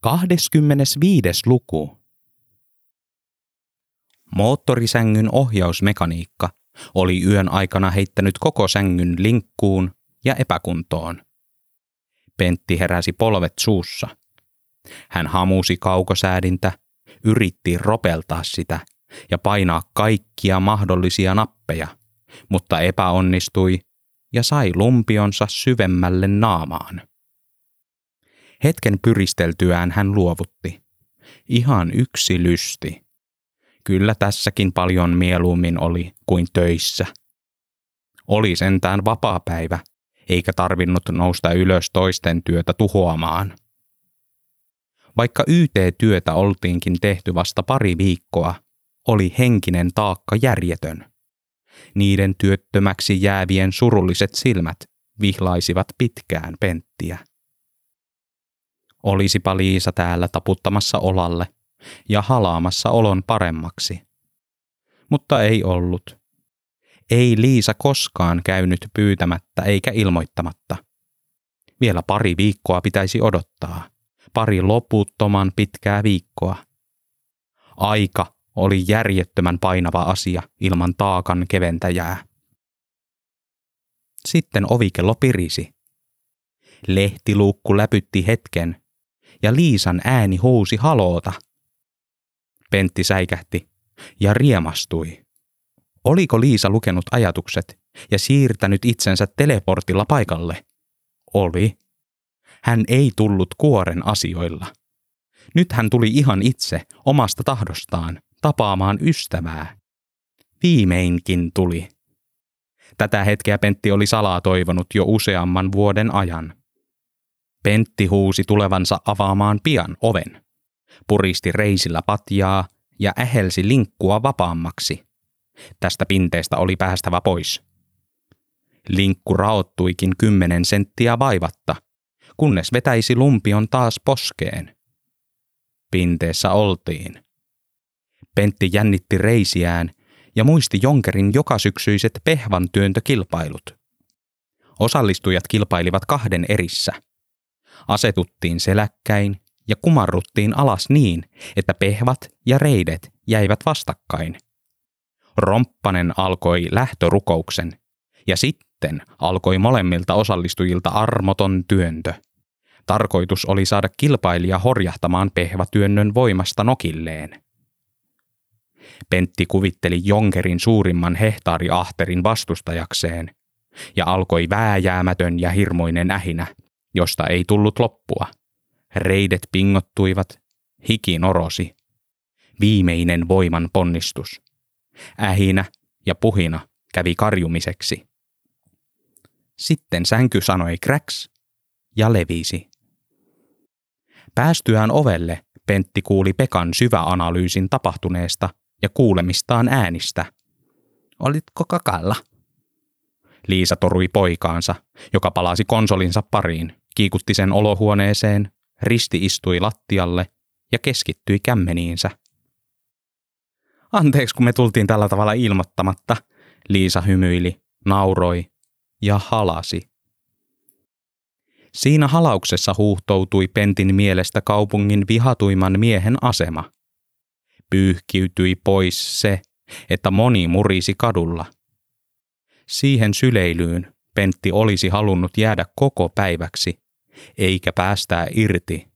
25. luku. Moottorisängyn ohjausmekaniikka oli yön aikana heittänyt koko sängyn linkkuun ja epäkuntoon. Pentti heräsi polvet suussa. Hän hamusi kaukosäädintä, yritti ropeltaa sitä ja painaa kaikkia mahdollisia nappeja, mutta epäonnistui ja sai lumpionsa syvemmälle naamaan. Hetken pyristeltyään hän luovutti. Ihan yksi lysti. Kyllä tässäkin paljon mieluummin oli kuin töissä. Oli sentään vapaapäivä, eikä tarvinnut nousta ylös toisten työtä tuhoamaan. Vaikka YT-työtä oltiinkin tehty vasta pari viikkoa, oli henkinen taakka järjetön. Niiden työttömäksi jäävien surulliset silmät vihlaisivat pitkään penttiä. Olisipa Liisa täällä taputtamassa olalle ja halaamassa olon paremmaksi. Mutta ei ollut. Ei Liisa koskaan käynyt pyytämättä eikä ilmoittamatta. Vielä pari viikkoa pitäisi odottaa. Pari loputtoman pitkää viikkoa. Aika oli järjettömän painava asia ilman taakan keventäjää. Sitten ovikello pirisi. Lehtiluukku läpytti hetken ja Liisan ääni huusi haloota. Pentti säikähti ja riemastui. Oliko Liisa lukenut ajatukset ja siirtänyt itsensä teleportilla paikalle? Oli. Hän ei tullut kuoren asioilla. Nyt hän tuli ihan itse, omasta tahdostaan, tapaamaan ystävää. Viimeinkin tuli. Tätä hetkeä Pentti oli salaa toivonut jo useamman vuoden ajan. Pentti huusi tulevansa avaamaan pian oven. Puristi reisillä patjaa ja ähelsi linkkua vapaammaksi. Tästä pinteestä oli päästävä pois. Linkku raottuikin kymmenen senttiä vaivatta, kunnes vetäisi lumpion taas poskeen. Pinteessä oltiin. Pentti jännitti reisiään ja muisti Jonkerin jokasyksyiset pehvan työntökilpailut. Osallistujat kilpailivat kahden erissä – Asetuttiin seläkkäin ja kumarruttiin alas niin, että pehvat ja reidet jäivät vastakkain. Romppanen alkoi lähtörukouksen ja sitten alkoi molemmilta osallistujilta armoton työntö. Tarkoitus oli saada kilpailija horjahtamaan pehvatyönnön voimasta nokilleen. Pentti kuvitteli Jonkerin suurimman hehtaariahterin vastustajakseen ja alkoi vääjäämätön ja hirmoinen ähinä – josta ei tullut loppua. Reidet pingottuivat, hiki norosi. Viimeinen voiman ponnistus. Ähinä ja puhina kävi karjumiseksi. Sitten sänky sanoi kräks ja levisi. Päästyään ovelle Pentti kuuli Pekan syväanalyysin tapahtuneesta ja kuulemistaan äänistä. Olitko kakalla? Liisa torui poikaansa, joka palasi konsolinsa pariin, kiikutti sen olohuoneeseen, risti istui lattialle ja keskittyi kämmeniinsä. Anteeksi, kun me tultiin tällä tavalla ilmoittamatta, Liisa hymyili, nauroi ja halasi. Siinä halauksessa huuhtoutui Pentin mielestä kaupungin vihatuimman miehen asema. Pyyhkiytyi pois se, että moni murisi kadulla – Siihen syleilyyn Pentti olisi halunnut jäädä koko päiväksi, eikä päästää irti.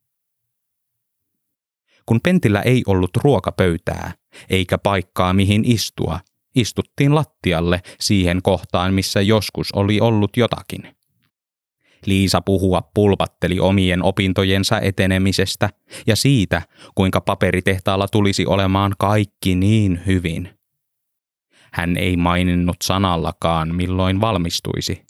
Kun Pentillä ei ollut ruokapöytää, eikä paikkaa mihin istua, istuttiin lattialle siihen kohtaan, missä joskus oli ollut jotakin. Liisa puhua pulpatteli omien opintojensa etenemisestä ja siitä, kuinka paperitehtaalla tulisi olemaan kaikki niin hyvin – hän ei maininnut sanallakaan, milloin valmistuisi.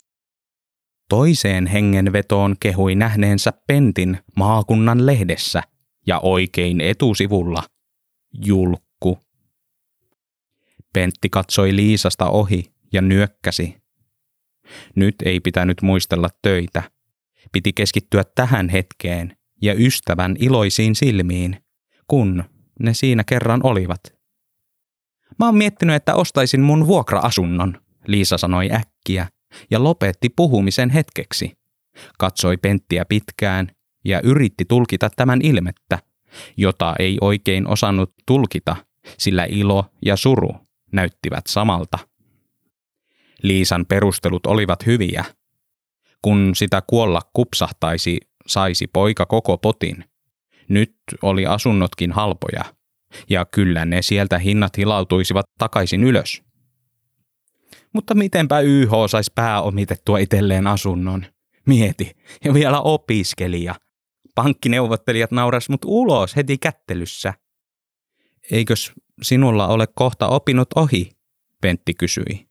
Toiseen hengenvetoon kehui nähneensä Pentin maakunnan lehdessä ja oikein etusivulla. Julkku. Pentti katsoi Liisasta ohi ja nyökkäsi. Nyt ei pitänyt muistella töitä. Piti keskittyä tähän hetkeen ja ystävän iloisiin silmiin, kun ne siinä kerran olivat. Mä oon miettinyt, että ostaisin mun vuokra-asunnon, Liisa sanoi äkkiä ja lopetti puhumisen hetkeksi. Katsoi Penttiä pitkään ja yritti tulkita tämän ilmettä, jota ei oikein osannut tulkita, sillä ilo ja suru näyttivät samalta. Liisan perustelut olivat hyviä. Kun sitä kuolla kupsahtaisi, saisi poika koko potin. Nyt oli asunnotkin halpoja, ja kyllä ne sieltä hinnat hilautuisivat takaisin ylös. Mutta mitenpä YH saisi pääomitettua itselleen asunnon? Mieti, ja vielä opiskelija. Pankkineuvottelijat nauras mut ulos heti kättelyssä. Eikös sinulla ole kohta opinnot ohi? Pentti kysyi.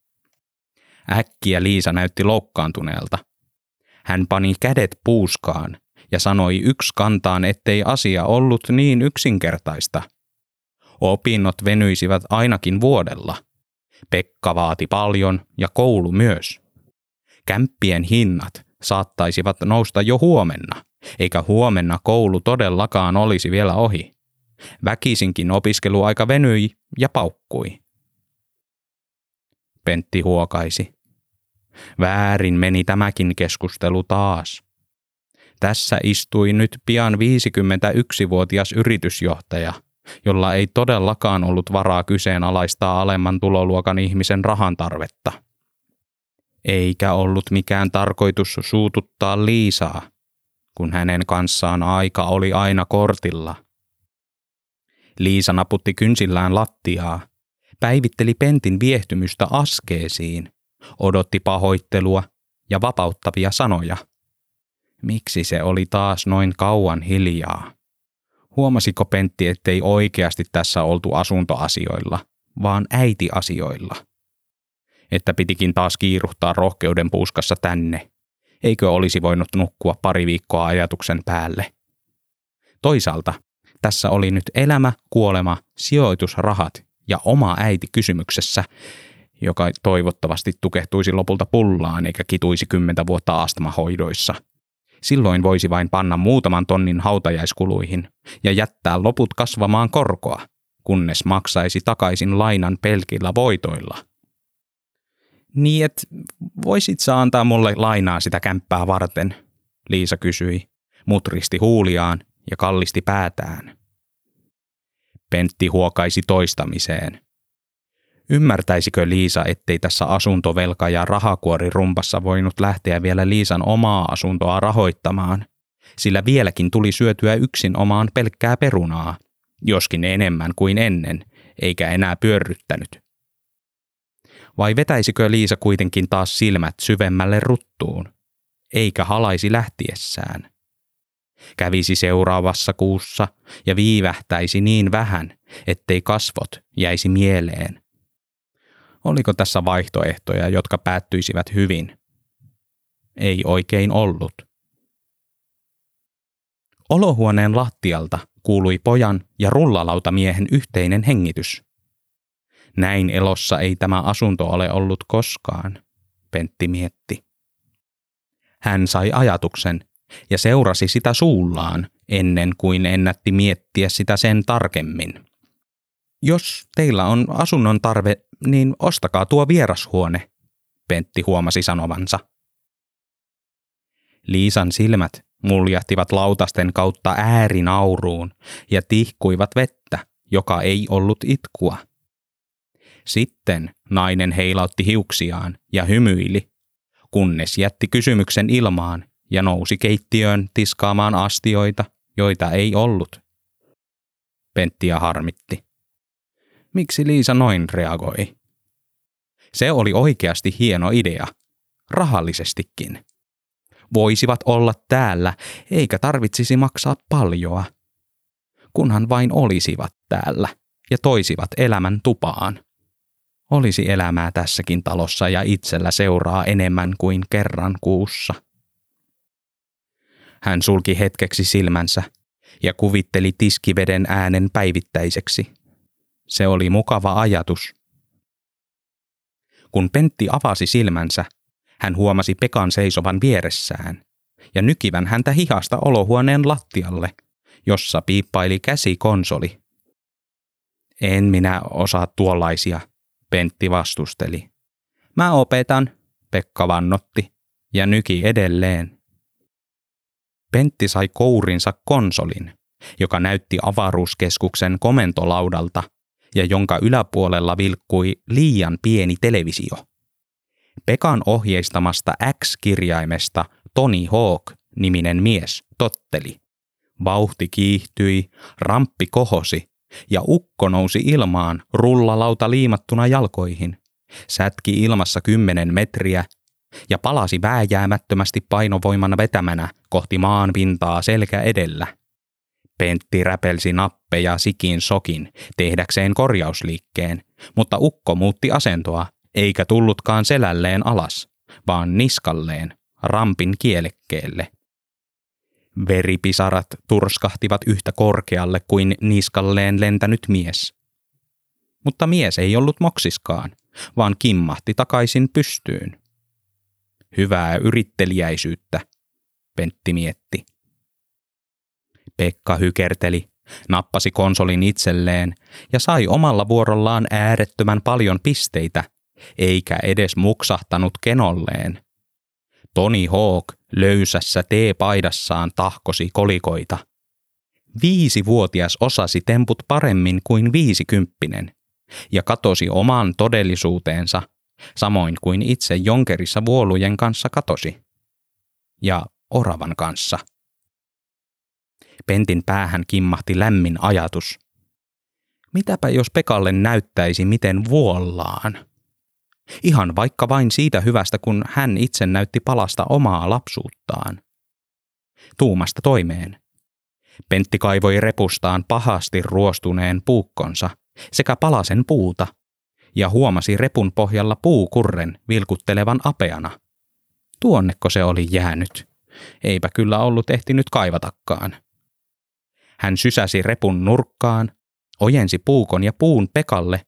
Äkkiä Liisa näytti loukkaantuneelta. Hän pani kädet puuskaan ja sanoi yksi kantaan, ettei asia ollut niin yksinkertaista. Opinnot venyisivät ainakin vuodella. Pekka vaati paljon ja koulu myös. Kämppien hinnat saattaisivat nousta jo huomenna, eikä huomenna koulu todellakaan olisi vielä ohi. Väkisinkin opiskeluaika venyi ja paukkui. Pentti huokaisi. Väärin meni tämäkin keskustelu taas. Tässä istui nyt pian 51-vuotias yritysjohtaja, jolla ei todellakaan ollut varaa kyseenalaistaa alemman tuloluokan ihmisen rahan tarvetta. Eikä ollut mikään tarkoitus suututtaa Liisaa, kun hänen kanssaan aika oli aina kortilla. Liisa naputti kynsillään lattiaa, päivitteli Pentin viehtymystä askeesiin, odotti pahoittelua ja vapauttavia sanoja. Miksi se oli taas noin kauan hiljaa? Huomasiko Pentti, ettei oikeasti tässä oltu asuntoasioilla, vaan äitiasioilla? Että pitikin taas kiiruhtaa rohkeuden puuskassa tänne. Eikö olisi voinut nukkua pari viikkoa ajatuksen päälle? Toisaalta tässä oli nyt elämä, kuolema, sijoitusrahat ja oma äiti kysymyksessä, joka toivottavasti tukehtuisi lopulta pullaan eikä kituisi kymmentä vuotta astmahoidoissa – Silloin voisi vain panna muutaman tonnin hautajaiskuluihin ja jättää loput kasvamaan korkoa, kunnes maksaisi takaisin lainan pelkillä voitoilla. Niin, et voisit sä antaa mulle lainaa sitä kämppää varten, Liisa kysyi, mutristi huuliaan ja kallisti päätään. Pentti huokaisi toistamiseen. Ymmärtäisikö Liisa, ettei tässä asuntovelka- ja rahakuorirumpassa voinut lähteä vielä Liisan omaa asuntoa rahoittamaan, sillä vieläkin tuli syötyä yksin omaan pelkkää perunaa, joskin enemmän kuin ennen, eikä enää pyörryttänyt. Vai vetäisikö Liisa kuitenkin taas silmät syvemmälle ruttuun, eikä halaisi lähtiessään? Kävisi seuraavassa kuussa ja viivähtäisi niin vähän, ettei kasvot jäisi mieleen Oliko tässä vaihtoehtoja, jotka päättyisivät hyvin? Ei oikein ollut. Olohuoneen lattialta kuului pojan ja rullalautamiehen yhteinen hengitys. Näin elossa ei tämä asunto ole ollut koskaan, Pentti mietti. Hän sai ajatuksen ja seurasi sitä suullaan ennen kuin ennätti miettiä sitä sen tarkemmin. Jos teillä on asunnon tarve, niin ostakaa tuo vierashuone, Pentti huomasi sanovansa. Liisan silmät muljahtivat lautasten kautta äärinauruun ja tihkuivat vettä, joka ei ollut itkua. Sitten nainen heilautti hiuksiaan ja hymyili, kunnes jätti kysymyksen ilmaan ja nousi keittiöön tiskaamaan astioita, joita ei ollut. Penttiä harmitti. Miksi Liisa noin reagoi? Se oli oikeasti hieno idea, rahallisestikin. Voisivat olla täällä, eikä tarvitsisi maksaa paljoa. Kunhan vain olisivat täällä ja toisivat elämän tupaan. Olisi elämää tässäkin talossa ja itsellä seuraa enemmän kuin kerran kuussa. Hän sulki hetkeksi silmänsä ja kuvitteli tiskiveden äänen päivittäiseksi – se oli mukava ajatus. Kun Pentti avasi silmänsä, hän huomasi Pekan seisovan vieressään ja nykivän häntä hihasta olohuoneen lattialle, jossa piippaili käsikonsoli. En minä osaa tuollaisia, Pentti vastusteli. Mä opetan, Pekka vannotti ja nyki edelleen. Pentti sai kourinsa konsolin, joka näytti avaruuskeskuksen komentolaudalta ja jonka yläpuolella vilkkui liian pieni televisio. Pekan ohjeistamasta X-kirjaimesta Tony Hawk niminen mies totteli. Vauhti kiihtyi, ramppi kohosi ja ukko nousi ilmaan rullalauta liimattuna jalkoihin. Sätki ilmassa kymmenen metriä ja palasi vääjäämättömästi painovoiman vetämänä kohti maan pintaa selkä edellä. Pentti räpelsi nappeja sikin sokin tehdäkseen korjausliikkeen, mutta ukko muutti asentoa, eikä tullutkaan selälleen alas, vaan niskalleen, rampin kielekkeelle. Veripisarat turskahtivat yhtä korkealle kuin niskalleen lentänyt mies. Mutta mies ei ollut moksiskaan, vaan kimmahti takaisin pystyyn. Hyvää yrittelijäisyyttä, Pentti mietti. Pekka hykerteli, nappasi konsolin itselleen ja sai omalla vuorollaan äärettömän paljon pisteitä, eikä edes muksahtanut kenolleen. Tony Hawk löysässä T-paidassaan tahkosi kolikoita. Viisivuotias osasi temput paremmin kuin viisikymppinen ja katosi omaan todellisuuteensa, samoin kuin itse Jonkerissa vuolujen kanssa katosi. Ja oravan kanssa. Pentin päähän kimmahti lämmin ajatus. Mitäpä jos Pekalle näyttäisi, miten vuollaan? Ihan vaikka vain siitä hyvästä, kun hän itse näytti palasta omaa lapsuuttaan. Tuumasta toimeen. Pentti kaivoi repustaan pahasti ruostuneen puukkonsa sekä palasen puuta ja huomasi repun pohjalla puukurren vilkuttelevan apeana. Tuonnekko se oli jäänyt? Eipä kyllä ollut ehtinyt kaivatakaan. Hän sysäsi repun nurkkaan, ojensi puukon ja puun Pekalle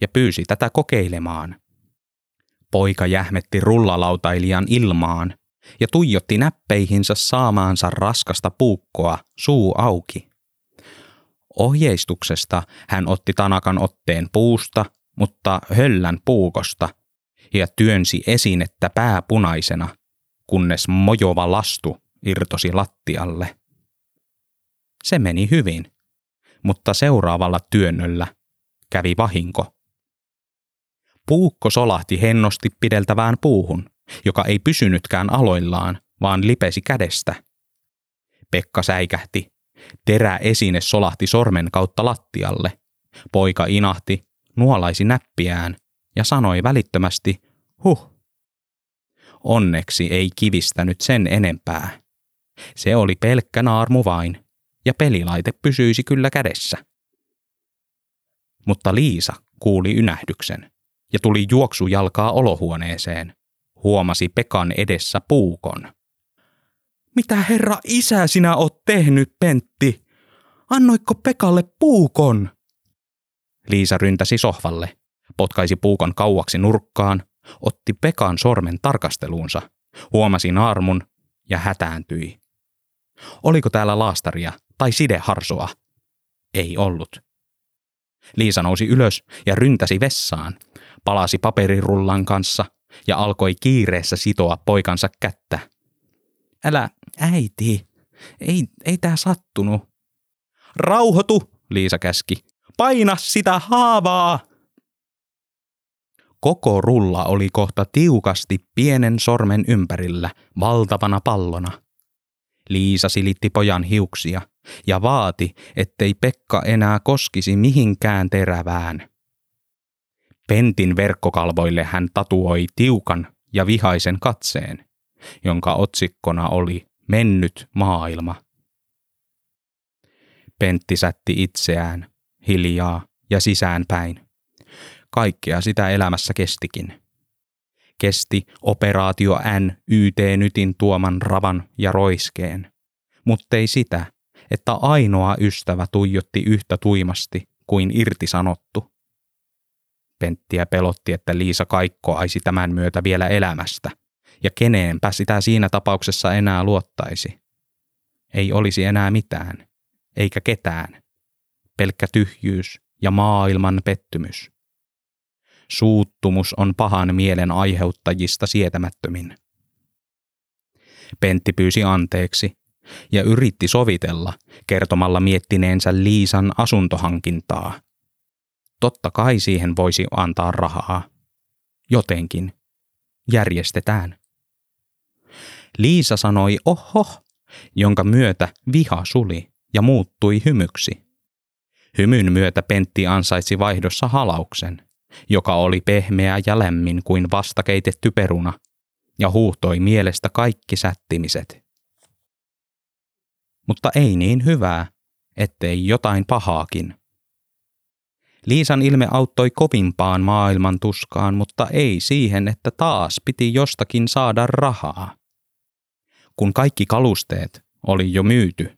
ja pyysi tätä kokeilemaan. Poika jähmetti rullalautailijan ilmaan ja tuijotti näppeihinsä saamaansa raskasta puukkoa suu auki. Ohjeistuksesta hän otti Tanakan otteen puusta, mutta höllän puukosta, ja työnsi esinettä pääpunaisena, kunnes mojova lastu irtosi lattialle. Se meni hyvin, mutta seuraavalla työnnöllä kävi vahinko. Puukko solahti hennosti pideltävään puuhun, joka ei pysynytkään aloillaan, vaan lipesi kädestä. Pekka säikähti. Terä esine solahti sormen kautta lattialle. Poika inahti, nuolaisi näppiään ja sanoi välittömästi, huh. Onneksi ei kivistänyt sen enempää. Se oli pelkkä naarmu vain, ja pelilaite pysyisi kyllä kädessä. Mutta Liisa kuuli ynähdyksen ja tuli juoksujalkaa olohuoneeseen. Huomasi Pekan edessä puukon. Mitä herra isä sinä oot tehnyt, Pentti? Annoikko Pekalle puukon? Liisa ryntäsi sohvalle, potkaisi puukon kauaksi nurkkaan, otti Pekan sormen tarkasteluunsa, huomasi naarmun ja hätääntyi. Oliko täällä laastaria tai sideharsoa? Ei ollut. Liisa nousi ylös ja ryntäsi vessaan, palasi paperirullan kanssa ja alkoi kiireessä sitoa poikansa kättä. Älä, äiti, ei, ei tää sattunut. Rauhoitu, Liisa käski. Paina sitä haavaa! Koko rulla oli kohta tiukasti pienen sormen ympärillä valtavana pallona. Liisa silitti pojan hiuksia ja vaati, ettei Pekka enää koskisi mihinkään terävään. Pentin verkkokalvoille hän tatuoi tiukan ja vihaisen katseen, jonka otsikkona oli Mennyt maailma. Pentti sätti itseään, hiljaa ja sisäänpäin. Kaikkea sitä elämässä kestikin. Kesti operaatio N YT-nytin tuoman ravan ja roiskeen, muttei sitä, että ainoa ystävä tuijotti yhtä tuimasti kuin irtisanottu. Penttiä pelotti, että Liisa kaikkoaisi tämän myötä vielä elämästä, ja keneenpä sitä siinä tapauksessa enää luottaisi. Ei olisi enää mitään, eikä ketään. Pelkkä tyhjyys ja maailman pettymys. Suuttumus on pahan mielen aiheuttajista sietämättömin. Pentti pyysi anteeksi, ja yritti sovitella kertomalla miettineensä Liisan asuntohankintaa. Totta kai siihen voisi antaa rahaa. Jotenkin. Järjestetään. Liisa sanoi oho, jonka myötä viha suli ja muuttui hymyksi. Hymyn myötä Pentti ansaitsi vaihdossa halauksen, joka oli pehmeä ja lämmin kuin vastakeitetty peruna, ja huuhtoi mielestä kaikki sättimiset. Mutta ei niin hyvää, ettei jotain pahaakin. Liisan ilme auttoi kovimpaan maailman tuskaan, mutta ei siihen, että taas piti jostakin saada rahaa. Kun kaikki kalusteet oli jo myyty,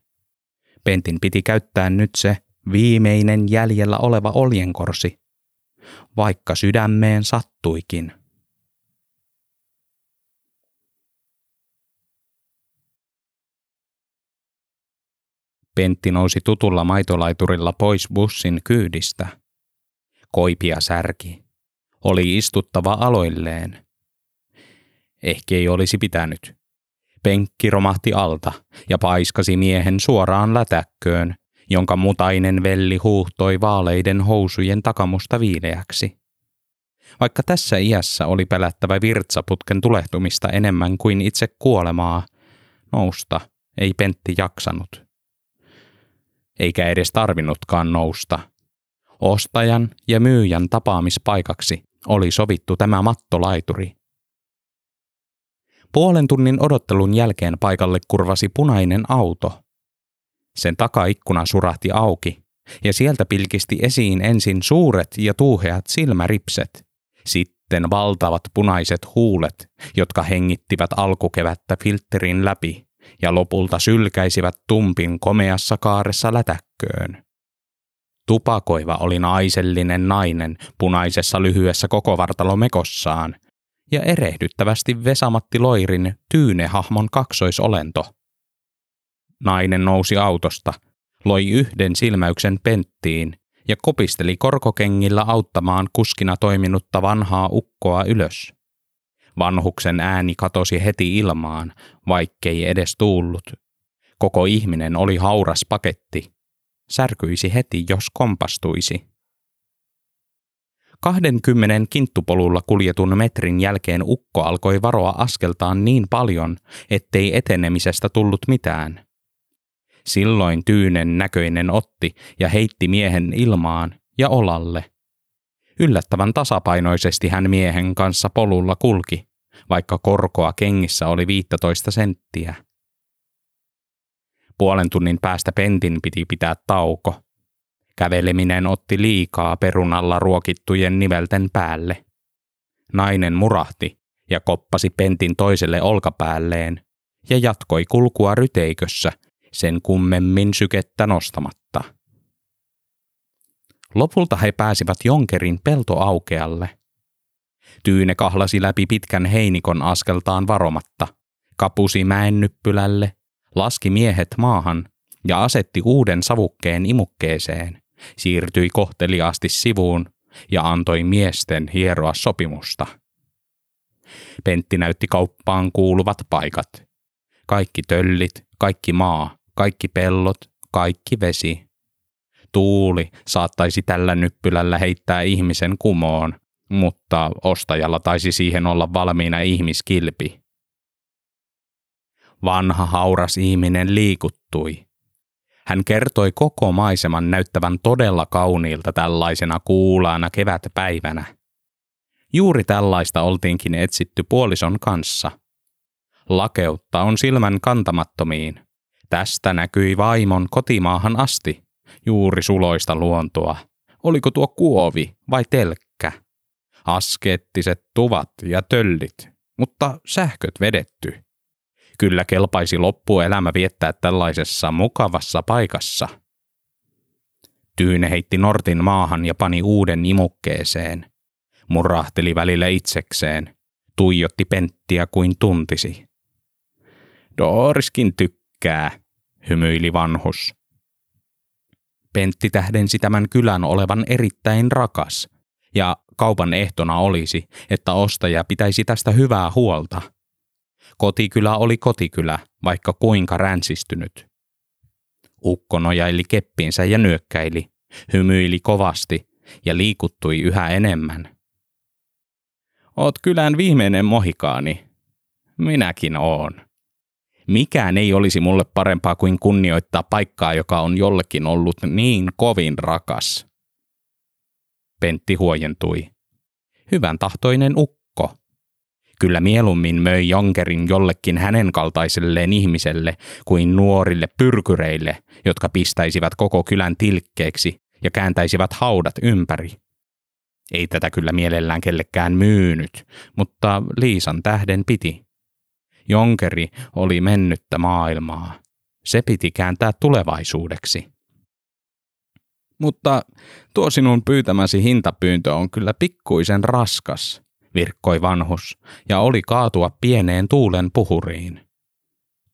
Pentin piti käyttää nyt se viimeinen jäljellä oleva oljenkorsi, vaikka sydämeen sattuikin. Pentti nousi tutulla maitolaiturilla pois bussin kyydistä. Koipia särki. Oli istuttava aloilleen. Ehkä ei olisi pitänyt. Penkki romahti alta ja paiskasi miehen suoraan lätäkköön, jonka mutainen velli huuhtoi vaaleiden housujen takamusta viileäksi. Vaikka tässä iässä oli pelättävä virtsaputken tulehtumista enemmän kuin itse kuolemaa, nousta ei Pentti jaksanut. Eikä edes tarvinnutkaan nousta. Ostajan ja myyjän tapaamispaikaksi oli sovittu tämä mattolaituri. Puolen tunnin odottelun jälkeen paikalle kurvasi punainen auto. Sen takaikkuna surahti auki, ja sieltä pilkisti esiin ensin suuret ja tuuheat silmäripset, sitten valtavat punaiset huulet, jotka hengittivät alkukevättä filterin läpi ja lopulta sylkäisivät tumpin komeassa kaaressa lätäkköön. Tupakoiva oli naisellinen nainen punaisessa lyhyessä koko mekossaan ja erehdyttävästi Vesamatti Loirin tyynehahmon kaksoisolento. Nainen nousi autosta, loi yhden silmäyksen penttiin ja kopisteli korkokengillä auttamaan kuskina toiminutta vanhaa ukkoa ylös. Vanhuksen ääni katosi heti ilmaan, vaikkei edes tuullut. Koko ihminen oli hauras paketti. Särkyisi heti, jos kompastuisi. 20 kinttupolulla kuljetun metrin jälkeen ukko alkoi varoa askeltaan niin paljon, ettei etenemisestä tullut mitään. Silloin tyynen näköinen otti ja heitti miehen ilmaan ja olalle. Yllättävän tasapainoisesti hän miehen kanssa polulla kulki, vaikka korkoa kengissä oli 15 senttiä. Puolen tunnin päästä Pentin piti pitää tauko – Käveleminen otti liikaa perunalla ruokittujen nivelten päälle. Nainen murahti ja koppasi pentin toiselle olkapäälleen ja jatkoi kulkua ryteikössä sen kummemmin sykettä nostamatta. Lopulta he pääsivät Jonkerin peltoaukealle. Tyyne kahlasi läpi pitkän heinikon askeltaan varomatta, kapusi mäen nyppylälle, laski miehet maahan ja asetti uuden savukkeen imukkeeseen siirtyi kohteliaasti sivuun ja antoi miesten hieroa sopimusta. Pentti näytti kauppaan kuuluvat paikat. Kaikki töllit, kaikki maa, kaikki pellot, kaikki vesi. Tuuli saattaisi tällä nyppylällä heittää ihmisen kumoon, mutta ostajalla taisi siihen olla valmiina ihmiskilpi. Vanha hauras ihminen liikuttui, hän kertoi koko maiseman näyttävän todella kauniilta tällaisena kuulaana kevätpäivänä. Juuri tällaista oltiinkin etsitty puolison kanssa. Lakeutta on silmän kantamattomiin. Tästä näkyi vaimon kotimaahan asti, juuri suloista luontoa. Oliko tuo kuovi vai telkkä? Askeettiset tuvat ja töllit, mutta sähköt vedetty. Kyllä kelpaisi loppuelämä viettää tällaisessa mukavassa paikassa. Tyyne heitti Nortin maahan ja pani uuden imukkeeseen. Murrahteli välillä itsekseen. Tuijotti penttiä kuin tuntisi. Dooriskin tykkää, hymyili vanhus. Pentti tähdensi tämän kylän olevan erittäin rakas, ja kaupan ehtona olisi, että ostaja pitäisi tästä hyvää huolta – Kotikylä oli kotikylä, vaikka kuinka ränsistynyt. Ukko nojaili keppinsä ja nyökkäili, hymyili kovasti ja liikuttui yhä enemmän. Oot kylän viimeinen mohikaani. Minäkin oon. Mikään ei olisi mulle parempaa kuin kunnioittaa paikkaa, joka on jollekin ollut niin kovin rakas. Pentti huojentui. Hyvän tahtoinen ukko. Kyllä mieluummin möi jonkerin jollekin hänen kaltaiselleen ihmiselle kuin nuorille pyrkyreille, jotka pistäisivät koko kylän tilkkeeksi ja kääntäisivät haudat ympäri. Ei tätä kyllä mielellään kellekään myynyt, mutta Liisan tähden piti. Jonkeri oli mennyttä maailmaa. Se piti kääntää tulevaisuudeksi. Mutta tuo sinun pyytämäsi hintapyyntö on kyllä pikkuisen raskas, virkkoi vanhus, ja oli kaatua pieneen tuulen puhuriin.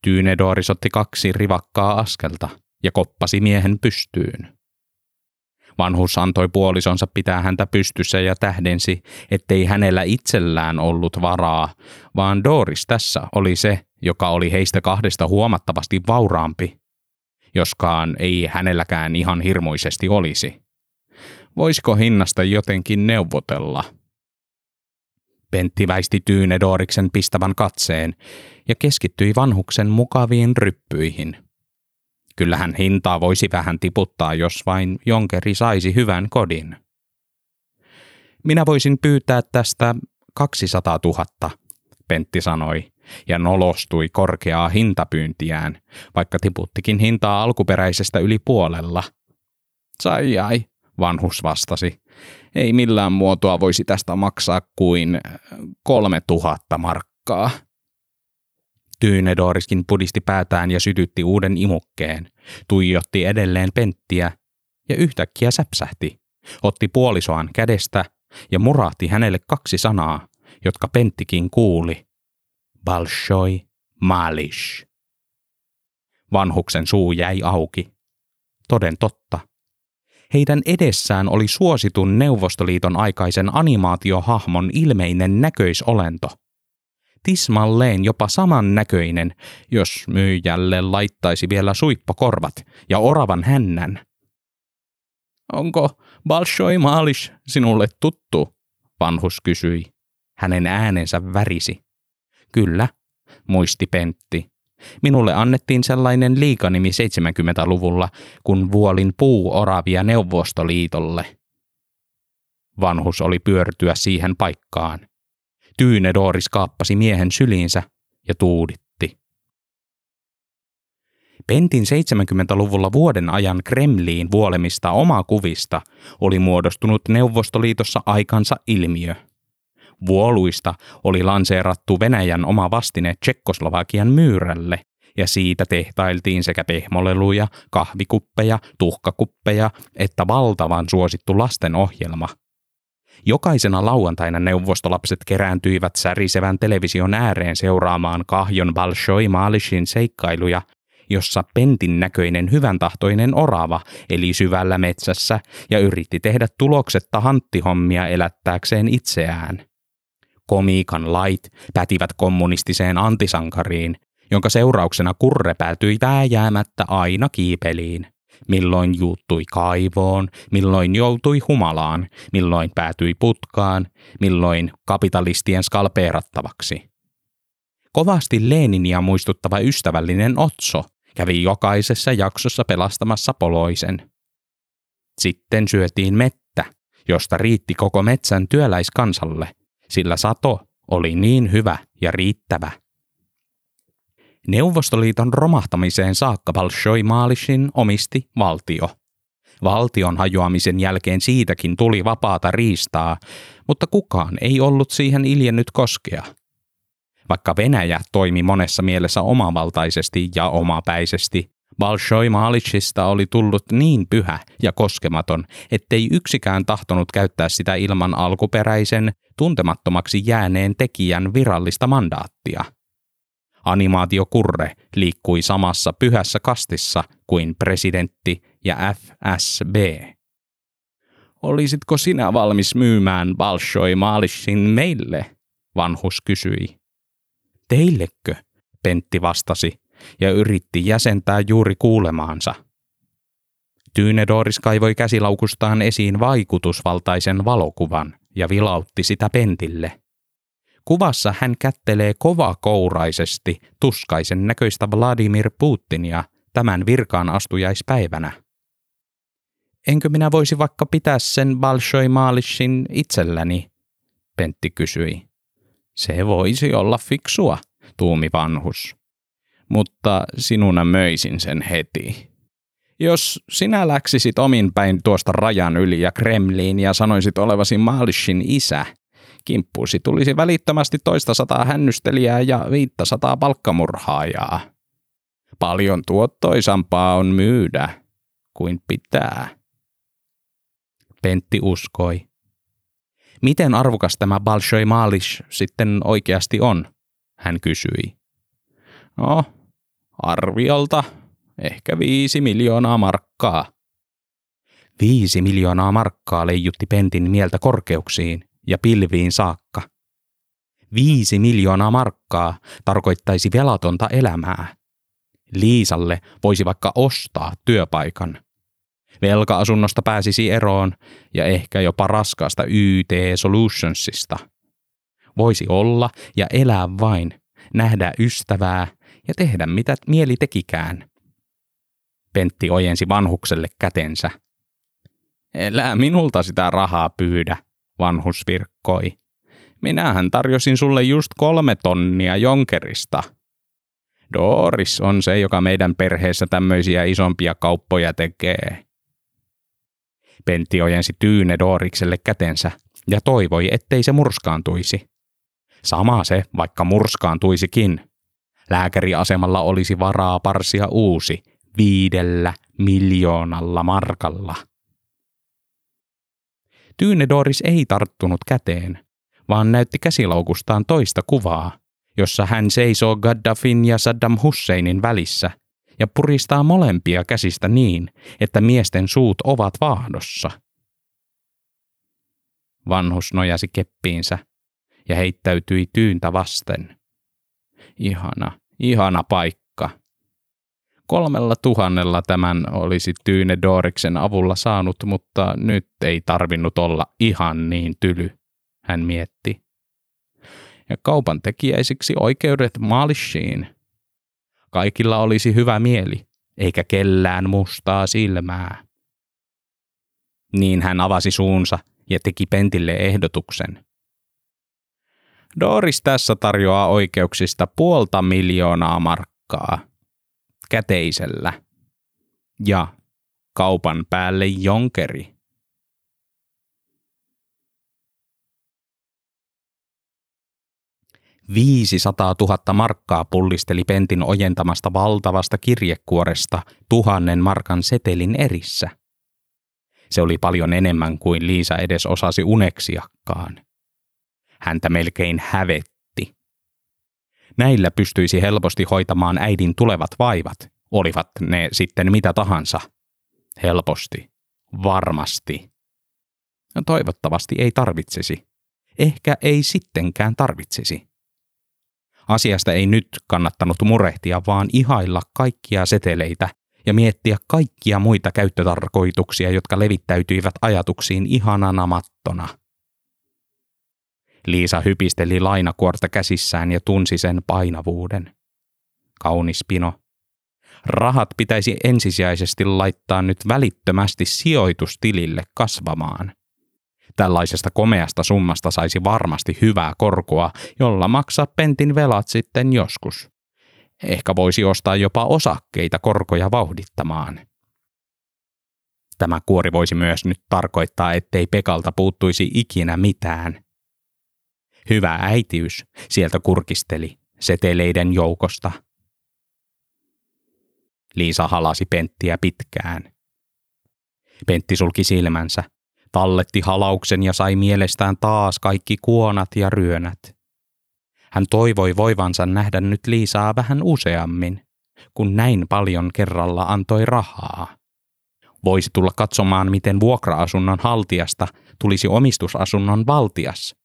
Tyynedooris otti kaksi rivakkaa askelta ja koppasi miehen pystyyn. Vanhus antoi puolisonsa pitää häntä pystyssä ja tähdensi, ettei hänellä itsellään ollut varaa, vaan Doris tässä oli se, joka oli heistä kahdesta huomattavasti vauraampi. Joskaan ei hänelläkään ihan hirmuisesti olisi. Voisiko hinnasta jotenkin neuvotella? Pentti väisti Tyynedoriksen pistävän katseen ja keskittyi vanhuksen mukaviin ryppyihin – Kyllähän hintaa voisi vähän tiputtaa, jos vain jonkeri saisi hyvän kodin. Minä voisin pyytää tästä 200 000, Pentti sanoi, ja nolostui korkeaa hintapyyntiään, vaikka tiputtikin hintaa alkuperäisestä yli puolella. Sai ai, vanhus vastasi. Ei millään muotoa voisi tästä maksaa kuin kolme tuhatta markkaa. Tyynedoriskin pudisti päätään ja sytytti uuden imukkeen, tuijotti edelleen penttiä ja yhtäkkiä säpsähti, otti puolisoan kädestä ja murahti hänelle kaksi sanaa, jotka penttikin kuuli. Balshoi Malish. Vanhuksen suu jäi auki. Toden totta. Heidän edessään oli suositun Neuvostoliiton aikaisen animaatiohahmon ilmeinen näköisolento – tismalleen jopa saman näköinen, jos myyjälle laittaisi vielä suippokorvat ja oravan hännän. Onko Balshoi Maalish sinulle tuttu? Vanhus kysyi. Hänen äänensä värisi. Kyllä, muisti Pentti. Minulle annettiin sellainen liikanimi 70-luvulla, kun vuolin puuoravia Neuvostoliitolle. Vanhus oli pyörtyä siihen paikkaan. Tyynedoris kaappasi miehen syliinsä ja tuuditti. Pentin 70-luvulla vuoden ajan Kremliin vuolemista omakuvista oli muodostunut Neuvostoliitossa aikansa ilmiö. Vuoluista oli lanseerattu Venäjän oma vastine Tsekkoslovakian myyrälle, ja siitä tehtailtiin sekä pehmoleluja, kahvikuppeja, tuhkakuppeja että valtavan suosittu lastenohjelma – Jokaisena lauantaina neuvostolapset kerääntyivät särisevän television ääreen seuraamaan kahjon Balshoi Maalishin seikkailuja, jossa pentin näköinen hyvän tahtoinen orava eli syvällä metsässä ja yritti tehdä tuloksetta hanttihommia elättääkseen itseään. Komiikan lait pätivät kommunistiseen antisankariin, jonka seurauksena kurre päätyi vääjäämättä aina kiipeliin milloin juuttui kaivoon, milloin joutui humalaan, milloin päätyi putkaan, milloin kapitalistien skalpeerattavaksi. Kovasti Leninia muistuttava ystävällinen Otso kävi jokaisessa jaksossa pelastamassa poloisen. Sitten syötiin mettä, josta riitti koko metsän työläiskansalle, sillä sato oli niin hyvä ja riittävä – Neuvostoliiton romahtamiseen saakka Bolshoi Maalishin omisti valtio. Valtion hajoamisen jälkeen siitäkin tuli vapaata riistaa, mutta kukaan ei ollut siihen iljennyt koskea. Vaikka Venäjä toimi monessa mielessä omavaltaisesti ja omapäisesti, Bolshoi Maalishista oli tullut niin pyhä ja koskematon, ettei yksikään tahtonut käyttää sitä ilman alkuperäisen, tuntemattomaksi jääneen tekijän virallista mandaattia – Animaatiokurre liikkui samassa pyhässä kastissa kuin presidentti ja FSB. Olisitko sinä valmis myymään Balshoi Maalishin meille? Vanhus kysyi. Teillekö? Pentti vastasi ja yritti jäsentää juuri kuulemaansa. Tyynedoris kaivoi käsilaukustaan esiin vaikutusvaltaisen valokuvan ja vilautti sitä Pentille. Kuvassa hän kättelee kovakouraisesti tuskaisen näköistä Vladimir Putinia tämän virkaan astujaispäivänä. Enkö minä voisi vaikka pitää sen Balshoi Maalishin itselläni? Pentti kysyi. Se voisi olla fiksua, tuumi vanhus. Mutta sinuna möisin sen heti. Jos sinä läksisit omin päin tuosta rajan yli ja Kremliin ja sanoisit olevasi Maalishin isä, kimppuusi tulisi välittömästi toista sataa hännystelijää ja viittä sataa palkkamurhaajaa. Paljon tuottoisampaa on myydä kuin pitää. Pentti uskoi. Miten arvokas tämä Balshoi Malish sitten oikeasti on? Hän kysyi. No, arviolta ehkä viisi miljoonaa markkaa. Viisi miljoonaa markkaa leijutti Pentin mieltä korkeuksiin ja pilviin saakka. Viisi miljoonaa markkaa tarkoittaisi velatonta elämää. Liisalle voisi vaikka ostaa työpaikan. Velka-asunnosta pääsisi eroon ja ehkä jopa raskaasta YT Solutionsista. Voisi olla ja elää vain, nähdä ystävää ja tehdä mitä mieli tekikään. Pentti ojensi vanhukselle kätensä. Elää minulta sitä rahaa pyydä, vanhus virkkoi. Minähän tarjosin sulle just kolme tonnia jonkerista. Doris on se, joka meidän perheessä tämmöisiä isompia kauppoja tekee. Pentti ojensi Tyyne Dorikselle kätensä ja toivoi, ettei se murskaantuisi. Sama se, vaikka murskaantuisikin. Lääkäriasemalla olisi varaa parsia uusi viidellä miljoonalla markalla. Tyynedoris ei tarttunut käteen, vaan näytti käsilaukustaan toista kuvaa, jossa hän seisoo Gaddafin ja Saddam Husseinin välissä ja puristaa molempia käsistä niin, että miesten suut ovat vaahdossa. Vanhus nojasi keppiinsä ja heittäytyi tyyntä vasten. Ihana, ihana paikka. Kolmella tuhannella tämän olisi Tyyne Doriksen avulla saanut, mutta nyt ei tarvinnut olla ihan niin tyly, hän mietti. Ja kaupan tekijäisiksi oikeudet Maalishiin. Kaikilla olisi hyvä mieli, eikä kellään mustaa silmää. Niin hän avasi suunsa ja teki Pentille ehdotuksen. Doris tässä tarjoaa oikeuksista puolta miljoonaa markkaa – käteisellä ja kaupan päälle jonkeri. Viisisataa tuhatta markkaa pullisteli Pentin ojentamasta valtavasta kirjekuoresta tuhannen markan setelin erissä. Se oli paljon enemmän kuin Liisa edes osasi uneksiakkaan. Häntä melkein hävetti Näillä pystyisi helposti hoitamaan äidin tulevat vaivat, olivat ne sitten mitä tahansa. Helposti. Varmasti. No, toivottavasti ei tarvitsisi. Ehkä ei sittenkään tarvitsisi. Asiasta ei nyt kannattanut murehtia, vaan ihailla kaikkia seteleitä ja miettiä kaikkia muita käyttötarkoituksia, jotka levittäytyivät ajatuksiin ihanana mattona – Liisa hypisteli lainakuorta käsissään ja tunsi sen painavuuden. Kaunis pino. Rahat pitäisi ensisijaisesti laittaa nyt välittömästi sijoitustilille kasvamaan. Tällaisesta komeasta summasta saisi varmasti hyvää korkoa, jolla maksaa pentin velat sitten joskus. Ehkä voisi ostaa jopa osakkeita korkoja vauhdittamaan. Tämä kuori voisi myös nyt tarkoittaa, ettei Pekalta puuttuisi ikinä mitään. Hyvä äitiys, sieltä kurkisteli, seteleiden joukosta. Liisa halasi Penttiä pitkään. Pentti sulki silmänsä, talletti halauksen ja sai mielestään taas kaikki kuonat ja ryönät. Hän toivoi voivansa nähdä nyt Liisaa vähän useammin, kun näin paljon kerralla antoi rahaa. Voisi tulla katsomaan, miten vuokra-asunnon haltijasta tulisi omistusasunnon valtias –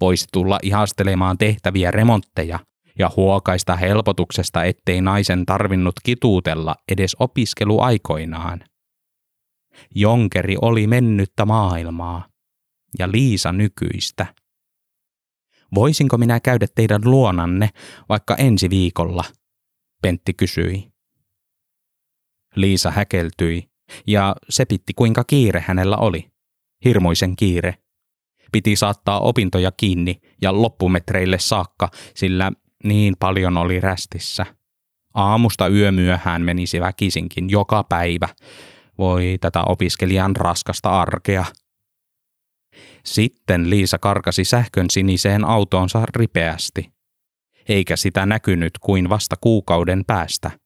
voisi tulla ihastelemaan tehtäviä remontteja ja huokaista helpotuksesta, ettei naisen tarvinnut kituutella edes opiskeluaikoinaan. Jonkeri oli mennyttä maailmaa ja Liisa nykyistä. Voisinko minä käydä teidän luonanne vaikka ensi viikolla? Pentti kysyi. Liisa häkeltyi ja sepitti kuinka kiire hänellä oli. Hirmuisen kiire. Piti saattaa opintoja kiinni ja loppumetreille saakka, sillä niin paljon oli rästissä. Aamusta yömyöhään menisi väkisinkin joka päivä. Voi tätä opiskelijan raskasta arkea. Sitten Liisa karkasi sähkön siniseen autoonsa ripeästi. Eikä sitä näkynyt kuin vasta kuukauden päästä –